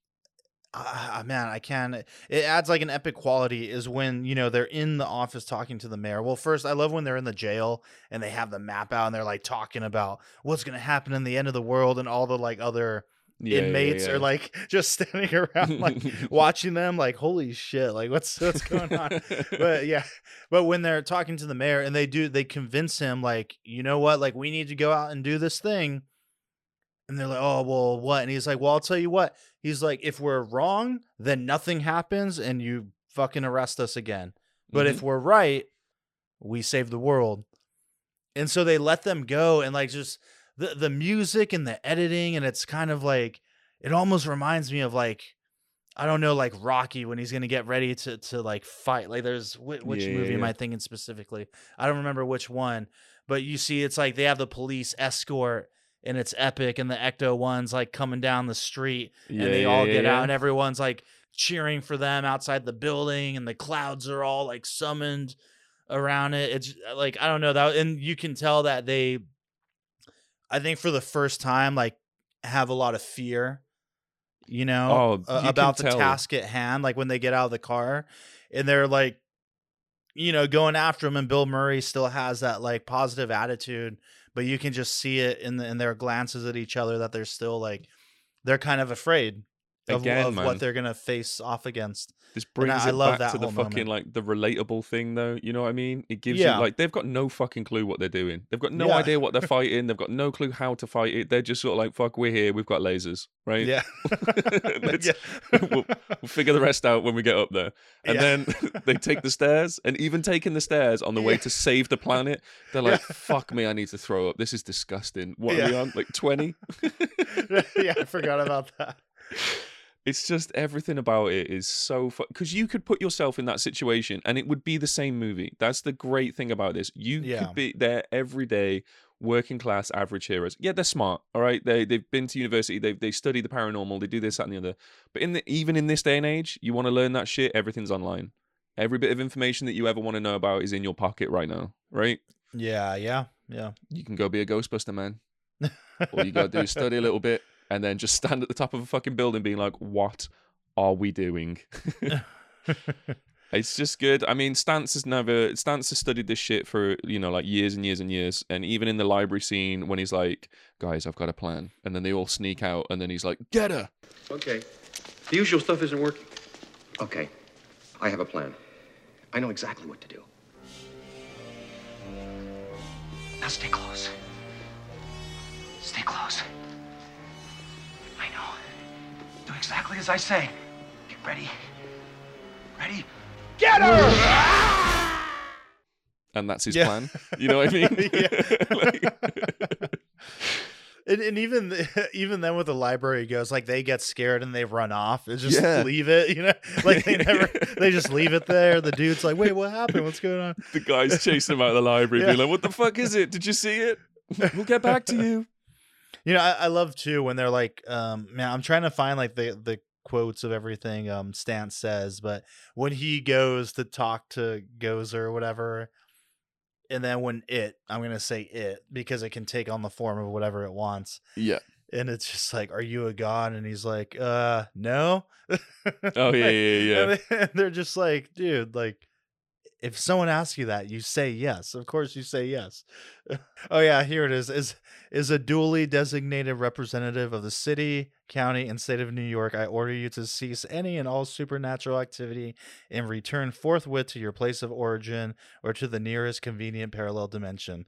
Ah, man, I can. It adds like an epic quality. Is when you know they're in the office talking to the mayor. Well, first, I love when they're in the jail and they have the map out and they're like talking about what's gonna happen in the end of the world and all the like other Yeah, yeah, inmates yeah. are like just standing around like watching them like holy shit like what's what's going on? But yeah but when they're talking to the mayor and they do they convince him like you know what? Like we need to go out and do this thing. And they're like oh well what? And he's like well i'll tell you what. He's like if we're wrong then nothing happens and you fucking arrest us again. But if mm-hmm. we're right we save the world. And so they let them go and like just the the music and the editing and it's kind of like it almost reminds me of like I don't know like Rocky when he's gonna get ready to to like fight like there's whi- which Yeah, yeah, movie am. I thinking specifically I don't remember which one but you see it's like they have the police escort and it's epic and the ecto ones like coming down the street Yeah, and they yeah, all get yeah. out and everyone's like cheering for them outside the building and the clouds are all like summoned around it it's like i don't know that and you can tell that they i think for the first time like have a lot of fear you know Oh, uh, you can about the tell. task at hand like when they get out of the car and they're like you know going after him and bill murray still has that like positive attitude but you can just see it in the, in their glances at each other that they're still like they're kind of afraid of, Again, of what they're gonna face off against This brings I, I it love back that to the fucking moment. like the relatable thing, though. You know what I mean? It gives Yeah. you like they've got no fucking clue what they're doing. They've got no Yeah. idea what they're fighting. They've got no clue how to fight it. They're just sort of like, "Fuck, we're here. We've got lasers, right? yeah Let's- Yeah. we'll, we'll figure the rest out when we get up there." And then they take the stairs, and even taking the stairs on the way to save the planet, they're like, "Fuck me, I need to throw up. This is disgusting. What are we on? Like twenty? yeah i forgot about that It's just everything about it is so fun because you could put yourself in that situation and it would be the same movie. That's the great thing about this. You Yeah. could be there every day, working class average heroes. Yeah, they're smart. All right, they they've been to university. They they study the paranormal. They do this that and the other. But in the even in this day and age, you want to learn that shit. Everything's online. Every bit of information that you ever want to know about is in your pocket right now. Right? Yeah, yeah, yeah. You can go be a Ghostbuster man. All you gotta do is study a little bit and then just stand at the top of a fucking building being like, what are we doing? it's just good. I mean, Stantz has never Stantz has studied this shit for, you know, like years and years and years. And even in the library scene when he's like, guys, I've got a plan. And then they all sneak out and then he's like, get her. Okay. The usual stuff isn't working. Okay, I have a plan. I know exactly what to do. Now stay close. Exactly as I say. Get ready. Ready? Get her! And that's his Yeah. plan. You know what I mean? Like- And, and even even then with the library he goes like they get scared and they run off. It's just Yeah. leave it, you know. Like they never they just leave it there. The dude's like, wait, what happened? What's going on? the guy's chasing him out of the library, Yeah. being like, what the fuck is it? Did you see it? We'll get back to you. You know, I, I love too when they're like, um, man, I'm trying to find like the the quotes of everything um Stantz says, but when he goes to talk to Gozer or whatever, and then when it, I'm gonna say it because it can take on the form of whatever it wants. Yeah. And it's just like, are you a god? And he's like, uh, no. Oh, yeah, yeah, yeah. And they- and they're just like, dude, like, if someone asks you that, you say yes. Of course, you say yes. oh yeah, here it is. Is is a duly designated representative of the city, county, and state of New York. I order you to cease any and all supernatural activity and return forthwith to your place of origin or to the nearest convenient parallel dimension.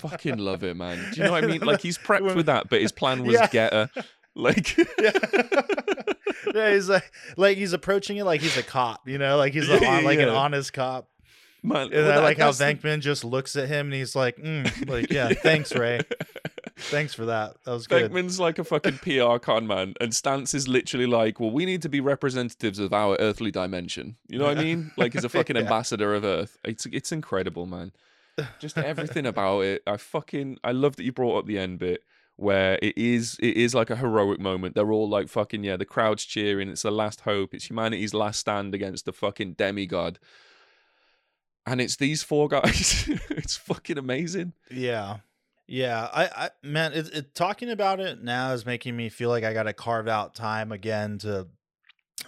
Fucking love it, man. Do you know what I mean? Like he's prepped with that, but his plan was Yeah. get her. Like yeah, yeah, he's like, like he's approaching it like he's a cop, you know, like he's a, Yeah, like an honest cop. man, And well, I that- like how that's the- just looks at him and he's like, mm, like, yeah, thanks, Ray. Thanks for that. That was good. Venkman's like a fucking PR con man, and Stantz is literally like, "Well, we need to be representatives of our earthly dimension." You know what I mean? Like he's a fucking Yeah. ambassador of Earth. It's it's incredible, man. Just everything about it. I fucking I love that you brought up the end bit where it is it is like a heroic moment. They're all like fucking yeah, the crowd's cheering. It's the last hope. It's humanity's last stand against the fucking demigod. And it's these four guys. it's fucking amazing. Yeah. Yeah, I, I man, it, it talking about it now is making me feel like I got to carve out time again to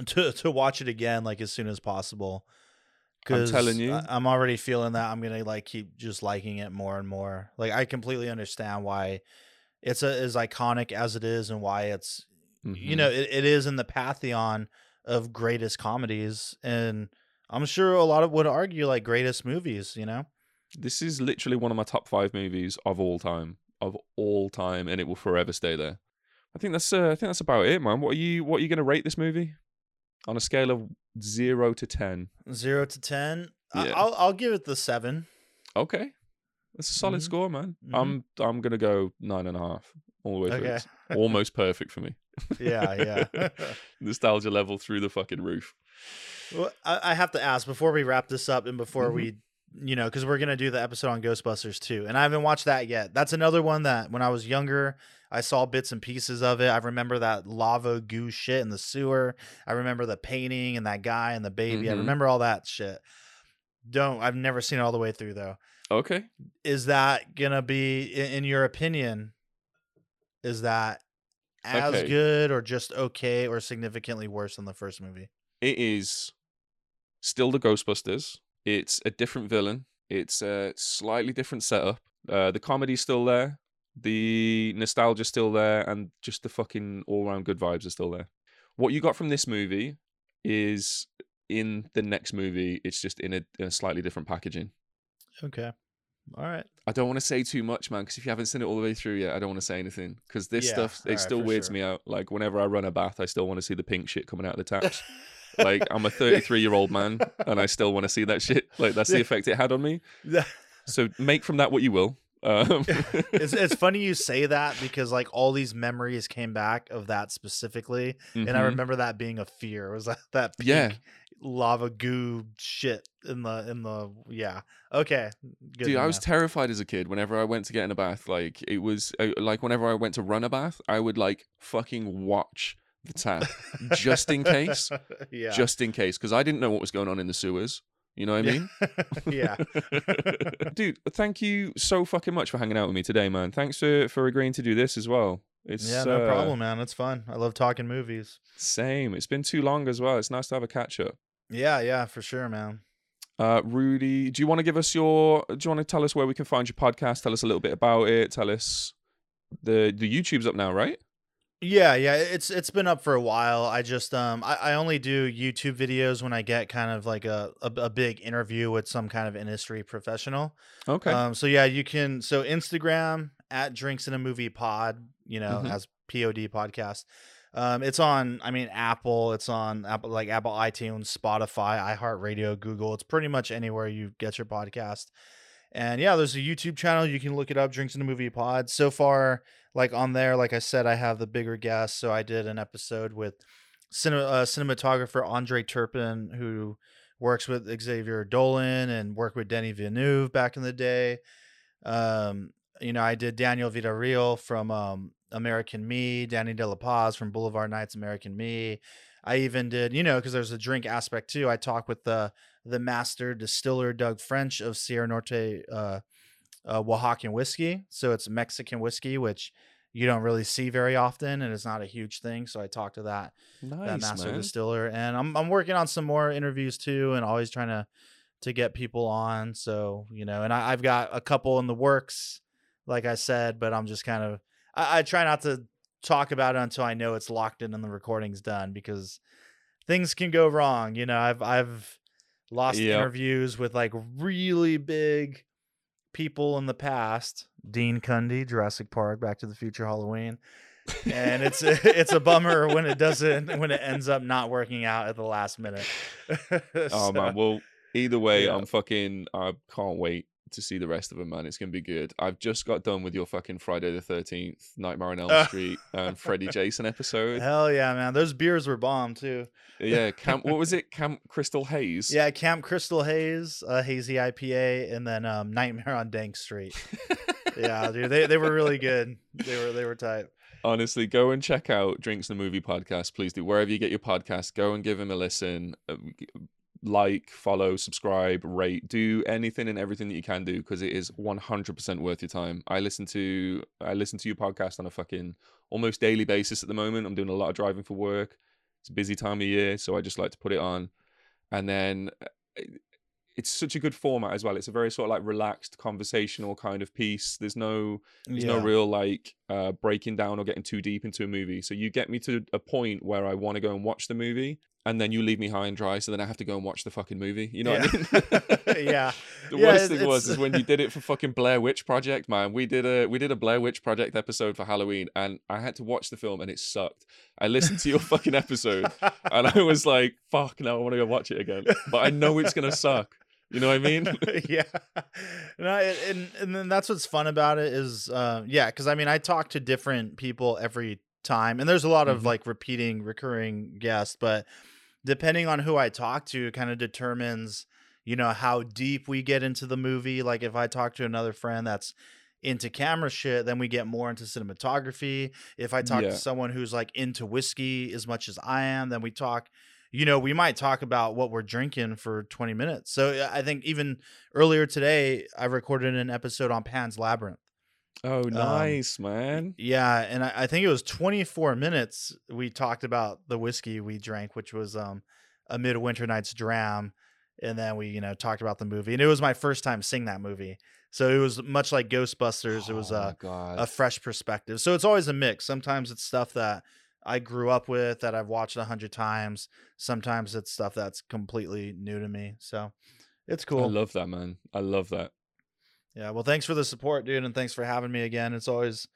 to to watch it again like as soon as possible. I'm telling you. I, am already feeling that I'm gonna like keep just liking it more and more. Like I completely understand why it's a, as iconic as it is and why it's you Mhm. know it, it is in the pantheon of greatest comedies and I'm sure a lot of would argue like greatest movies. You know. This is literally one of my top five movies of all time, of all time, and it will forever stay there. I think that's uh, I think that's about it, man. What are you What are you going to rate this movie on a scale of zero to ten? Zero to ten. Yeah. I'll I'll give it the seven. Okay, that's a solid Mhm. score, man. Mhm. I'm I'm gonna go nine and a half all the way through. Okay. It's almost perfect for me. Yeah, yeah. Nostalgia level through the fucking roof. Well, I, I have to ask before we wrap this up and before Mhm. we, you know, because we're gonna do the episode on Ghostbusters too, and I haven't watched that yet. That's another one that when I was younger, I saw bits and pieces of it. I remember that lava goo shit in the sewer. I remember the painting and that guy and the baby. I Mhm. remember all that shit. Don't I've never seen it all the way through though. Okay. Is that gonna be, in, your opinion, is that as Okay. good or just okay or significantly worse than the first movie? it is still the Ghostbusters. It's a different villain. It's a slightly different setup. Uh, the comedy's still there. The nostalgia's still there, and just the fucking all-round good vibes are still there. What you got from this movie is in the next movie. It's just in a, in a slightly different packaging. Okay. All right. I don't want to say too much, man, because if you haven't seen it all the way through yet, I don't want to say anything. Because this Yeah, stuff, it alright, still weirds sure. me out. Like whenever I run a bath, I still want to see the pink shit coming out of the taps. like I'm a 33 year old man, and I still want to see that shit. Like that's the effect it had on me. Yeah. So make from that what you will. Um, it's it's funny you say that because like all these memories came back of that specifically, and I Mhm. remember that being a fear. Was that that pink Yeah. Lava goo shit in the in the yeah. Okay, good Dude, to I was terrified as a kid. Whenever I went to get in a bath, like it was uh, like whenever I went to run a bath, I would like fucking watch the tap just in case, yeah, just in case, because I didn't know what was going on in the sewers. You know what I mean? yeah. Dude, thank you so fucking much for hanging out with me today, man. Thanks for for agreeing to do this as well. It's yeah, no uh, problem, man. It's fun. I love talking movies. Same. It's been too long as well. It's nice to have a catch up. Yeah, yeah, for sure, man. Uh, Rudy, do you want to give us your? Do you want to tell us where we can find your podcast? Tell us a little bit about it. Tell us the the YouTube's up now, right? Yeah, yeah, it's it's been up for a while. I just um I, I only do YouTube videos when I get kind of like a, a a big interview with some kind of industry professional. Okay. Um so yeah, you can so Instagram at drinks in a movie pod, you know, Mhm. as POD podcast. Um it's on I mean Apple, it's on Apple like Apple iTunes, Spotify, iHeartRadio, Google. It's pretty much anywhere you get your podcast. And yeah, there's a YouTube channel. You can look it up, Drinks in a Movie Pod. So far, like on there, like I said, I have the bigger guests. So I did an episode with uh, cinematographer Andre Turpin, who works with Xavier Dolan and worked with Denis Villeneuve back in the day. Um, you know, I did Daniel Villarreal from um, American Me, Danny De La Paz from Boulevard Nights, American Me. I even did, you know, because there's a drink aspect too. I talked with the the master distiller Doug French of Sierra Norte uh, uh, Oaxacan whiskey. So it's Mexican whiskey, which you don't really see very often, and it's not a huge thing. So I talked to that that master man. distiller, and I'm I'm working on some more interviews too, and always trying to to get people on. So you know, and I, I've got a couple in the works, like I said, but I'm just kind of I, I try not to talk about it until I know it's locked in and the recording's done because things can go wrong. You know, I've I've lost Yep. interviews with like really big people in the past. Dean Cundey, Jurassic Park, Back to the Future, Halloween. and it's a, it's a bummer when it doesn't when it ends up not working out at the last minute. Oh So, man, well, either way, yeah. I'm fucking. I can't wait to see the rest of them, man. It's gonna be good. I've just got done with your fucking Friday the Thirteenth, Nightmare on Elm Street, and Freddy Jason episode. hell yeah, man! Those beers were bomb too. Yeah, Camp. What was it? Camp Crystal Haze. Yeah, Camp Crystal Haze, uh, hazy IPA, and then um, Nightmare on Dank Street. yeah, dude, they, they were really good. They were they were tight. Honestly, go and check out Drinks the Movie podcast. Please do. Wherever you get your podcast, go and give him a listen. Like, follow, subscribe, rate, do anything and everything that you can do because it is 100% worth your time. I listen to I listen to your podcast on a fucking almost daily basis at the moment. I'm doing a lot of driving for work. It's a busy time of year, so I just like to put it on. And then uh, it's such a good format as well. It's a very sort of like relaxed conversational kind of piece. There's no there's no real like uh, breaking down or getting too deep into a movie. So you get me to a point where I want to go and watch the movie, and then you leave me high and dry. So then I have to go and watch the fucking movie. You know what I mean? yeah. The Yeah, worst thing was is when you did it for fucking Blair Witch Project, man. We did a we did a Blair Witch Project episode for Halloween, and I had to watch the film, and it sucked. I listened to your fucking episode, and I was like, "Fuck, now I want to go watch it again." But I know it's gonna suck. You know what I mean? yeah no and and then that's what's fun about it is uh yeah because i mean i talk to different people every time and there's a lot of Mhm. like repeating recurring guests but depending on who i talk to kind of determines you know how deep we get into the movie like if i talk to another friend that's into camera shit then we get more into cinematography if i talk Yeah. to someone who's like into whiskey as much as i am then we talk you know, we might talk about what we're drinking for 20 minutes. So I think even earlier today, I recorded an episode on Pan's Labyrinth. Oh, nice, man. Yeah, and I, I think it was 24 minutes we talked about the whiskey we drank, which was um a Midwinter Night's Dram, and then we you know talked about the movie, and it was my first time seeing that movie, so it was much like Ghostbusters. It was Oh a a fresh perspective. So it's always a mix. Sometimes it's stuff that I grew up with that I've watched a hundred times. Sometimes it's stuff that's completely new to me. So it's cool. I love that, man. I love that. yeah. Well, thanks for the support, dude, and thanks for having me again. It's always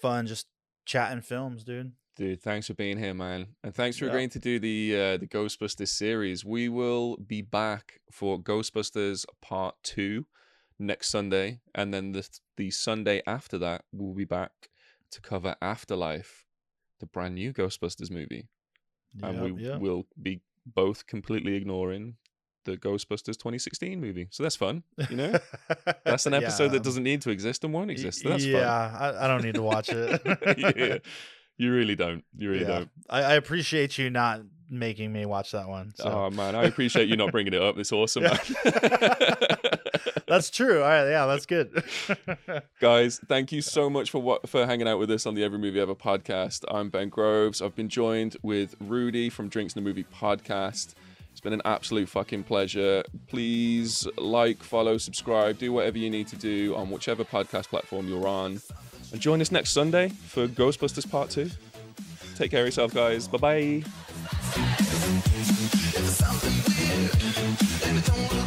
fun just chatting films, dude. Dude, thanks for being here, man, and thanks for Yeah. agreeing to do the uh, the Ghostbusters series. We will be back for Ghostbusters Part Two next Sunday, and then the the Sunday after that, we'll be back to cover Afterlife, the brand new Ghostbusters movie, and we yep. will be both completely ignoring the Ghostbusters 2016 movie. So that's fun, you know. That's an episode Yeah. that doesn't need to exist and won't exist. So that's yeah, I, I don't need to watch it. yeah, you really don't. You really Yeah. don't. I, I appreciate you not making me watch that one. So. Oh man, I appreciate you not bringing it up. It's awesome. man. that's true. All right, yeah, that's good. Guys, thank you so much for what for hanging out with us on the Every Movie Ever podcast. I'm Ben Groves. I've been joined with Rudy from Drinks in the Movie podcast. It's been an absolute fucking pleasure. Please like, follow, subscribe, do whatever you need to do on whichever podcast platform you're on. And join us next Sunday for Ghostbusters Part 2. Take care of yourself, guys. Bye bye.